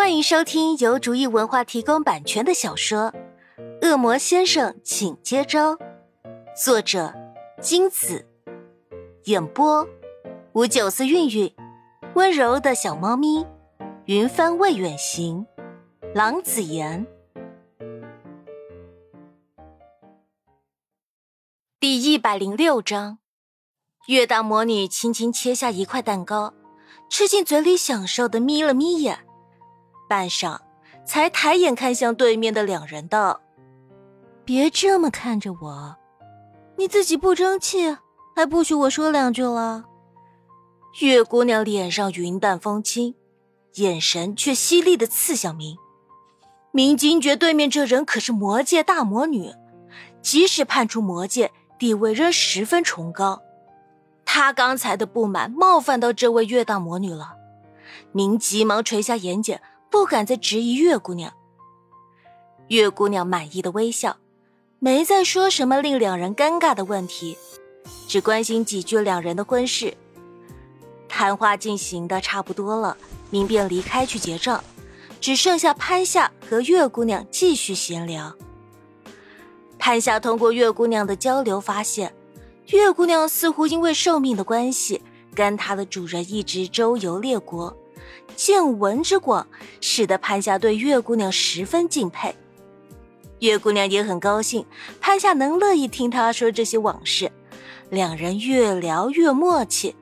欢迎收听由竹意文化提供版权的小说《恶魔先生，请接招》，作者金子，演播吴九思、韵韵，温柔的小猫咪，云帆未远行，郎子言。第一百零六章，月大魔女轻轻切下一块蛋糕，吃进嘴里，享受的眯了眯眼。半晌，才抬眼看向对面的两人，道：“别这么看着我，你自己不争气，还不许我说两句了。”月姑娘脸上云淡风轻，眼神却犀利的刺向明。明惊觉对面这人可是魔界大魔女，即使判出魔界，地位仍十分崇高。他刚才的不满冒犯到这位月大魔女了，明急忙垂下眼睑。不敢再质疑月姑娘。月姑娘满意的微笑，没再说什么令两人尴尬的问题，只关心几句两人的婚事。谈话进行的差不多了，明便离开去结账，只剩下潘夏和月姑娘继续闲聊。潘夏通过月姑娘的交流发现，月姑娘似乎因为寿命的关系，跟她的主人一直周游列国。见闻之广，使得潘夏对月姑娘十分敬佩。月姑娘也很高兴，潘夏能乐意听她说这些往事，两人越聊越默契。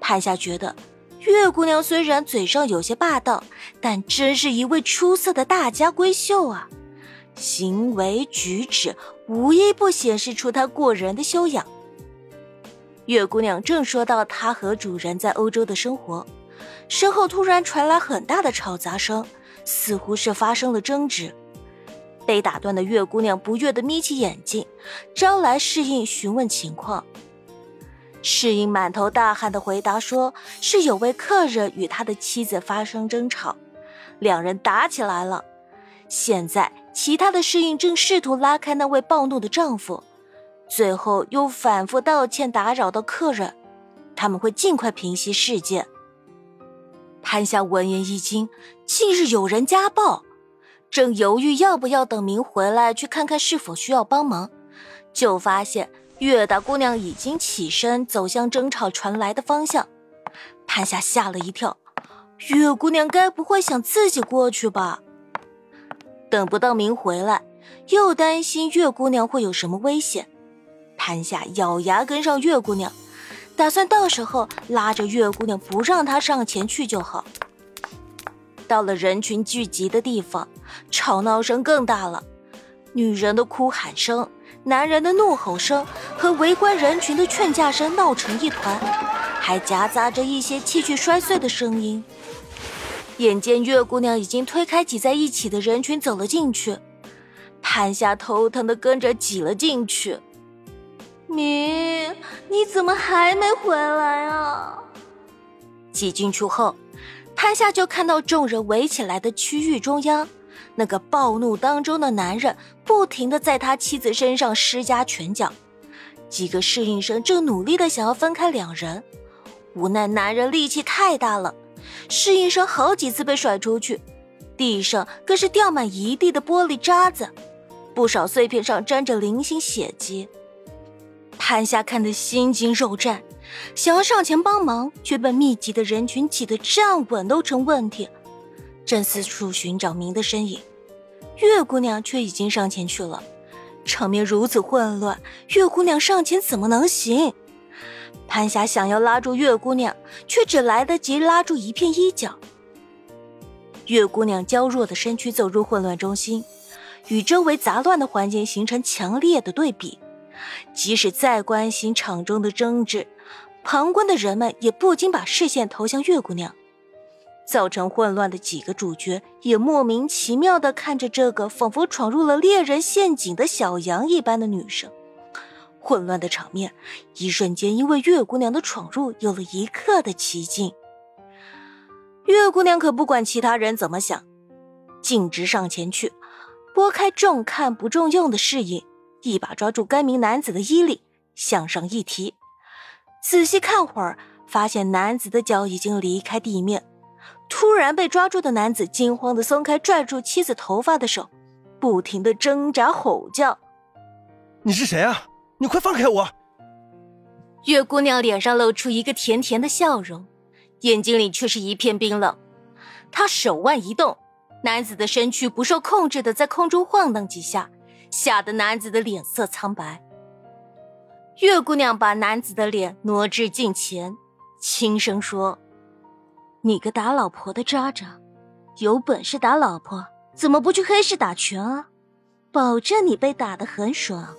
潘夏觉得，月姑娘虽然嘴上有些霸道，但真是一位出色的大家闺秀啊，行为举止无一不显示出她过人的修养。月姑娘正说到她和主人在欧洲的生活。身后突然传来很大的吵杂声，似乎是发生了争执。被打断的月姑娘不悦地眯起眼睛，招来侍应询问情况。侍应满头大汗地回答说：“是有位客人与他的妻子发生争吵，两人打起来了。现在其他的侍应正试图拉开那位暴怒的丈夫，最后又反复道歉打扰到客人，他们会尽快平息事件。”潘夏闻言一惊，近日有人家暴，正犹豫要不要等明回来去看看是否需要帮忙，就发现月大姑娘已经起身走向争吵传来的方向。潘夏吓了一跳，月姑娘该不会想自己过去吧？等不到明回来，又担心月姑娘会有什么危险，潘夏咬牙跟上月姑娘。打算到时候拉着月姑娘不让她上前去就好。到了人群聚集的地方，吵闹声更大了，女人的哭喊声、男人的怒吼声和围观人群的劝架声闹成一团，还夹杂着一些器具摔碎的声音。眼见月姑娘已经推开挤在一起的人群走了进去，潘夏头疼的跟着挤了进去。明，你怎么还没回来啊？挤进去后，潘夏就看到众人围起来的区域中央，那个暴怒当中的男人不停的在他妻子身上施加拳脚，几个侍应生正努力的想要分开两人，无奈男人力气太大了，侍应生好几次被甩出去，地上更是掉满一地的玻璃渣子，不少碎片上沾着零星血迹。潘夏看得心惊肉战，想要上前帮忙，却被密集的人群挤得站稳都成问题。正四处寻找明的身影，月姑娘却已经上前去了。场面如此混乱，月姑娘上前怎么能行？潘霞想要拉住月姑娘，却只来得及拉住一片衣角。月姑娘娇弱的身躯走入混乱中心，与周围杂乱的环境形成强烈的对比。即使再关心场中的争执，旁观的人们也不禁把视线投向月姑娘。造成混乱的几个主角也莫名其妙地看着这个仿佛闯入了猎人陷阱的小羊一般的女生。混乱的场面一瞬间因为月姑娘的闯入有了一刻的奇境。月姑娘可不管其他人怎么想，径直上前去，拨开重看不重用的侍应。一把抓住该名男子的衣领，向上一提，仔细看会儿，发现男子的脚已经离开地面，突然被抓住的男子惊慌的松开拽住妻子头发的手，不停的挣扎吼叫：“你是谁啊？你快放开我！”月姑娘脸上露出一个甜甜的笑容，眼睛里却是一片冰冷。她手腕一动，男子的身躯不受控制的在空中晃荡几下，吓得男子的脸色苍白。月姑娘把男子的脸挪至近前，轻声说：“你个打老婆的渣渣，有本事打老婆，怎么不去黑市打拳啊？保证你被打得很爽。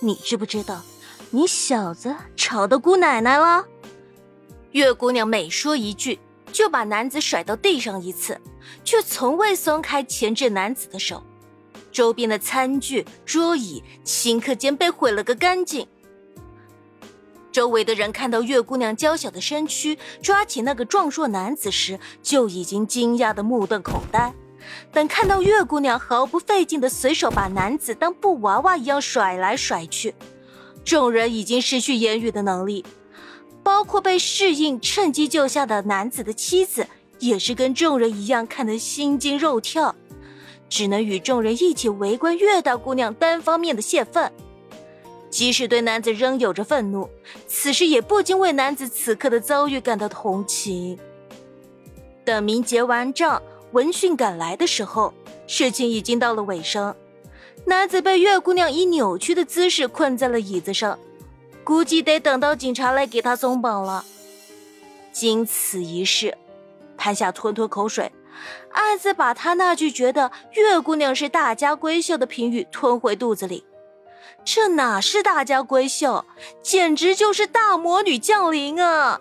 你知不知道？”你小子吵到姑奶奶了！月姑娘每说一句，就把男子甩到地上一次，却从未松开钳制男子的手。周边的餐具、桌椅顷刻间被毁了个干净。周围的人看到月姑娘娇小的身躯抓起那个壮硕男子时，就已经惊讶的目瞪口呆。等看到月姑娘毫不费劲的随手把男子当布娃娃一样甩来甩去。众人已经失去言语的能力，包括被适应趁机救下的男子的妻子，也是跟众人一样看得心惊肉跳，只能与众人一起围观岳大姑娘单方面的泄愤。即使对男子仍有着愤怒，此时也不禁为男子此刻的遭遇感到同情。等明结完账，闻讯赶来的时候，事情已经到了尾声。男子被月姑娘以扭曲的姿势困在了椅子上，估计得等到警察来给他松绑了。经此一事，潘夏吞吞口水，暗自把他那句觉得月姑娘是大家闺秀的评语吞回肚子里。这哪是大家闺秀，简直就是大魔女降临啊！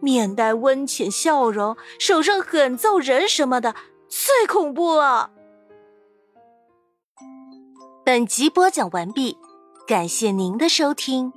面带温浅笑容，手上狠揍人什么的，最恐怖了。本集播讲完毕，感谢您的收听。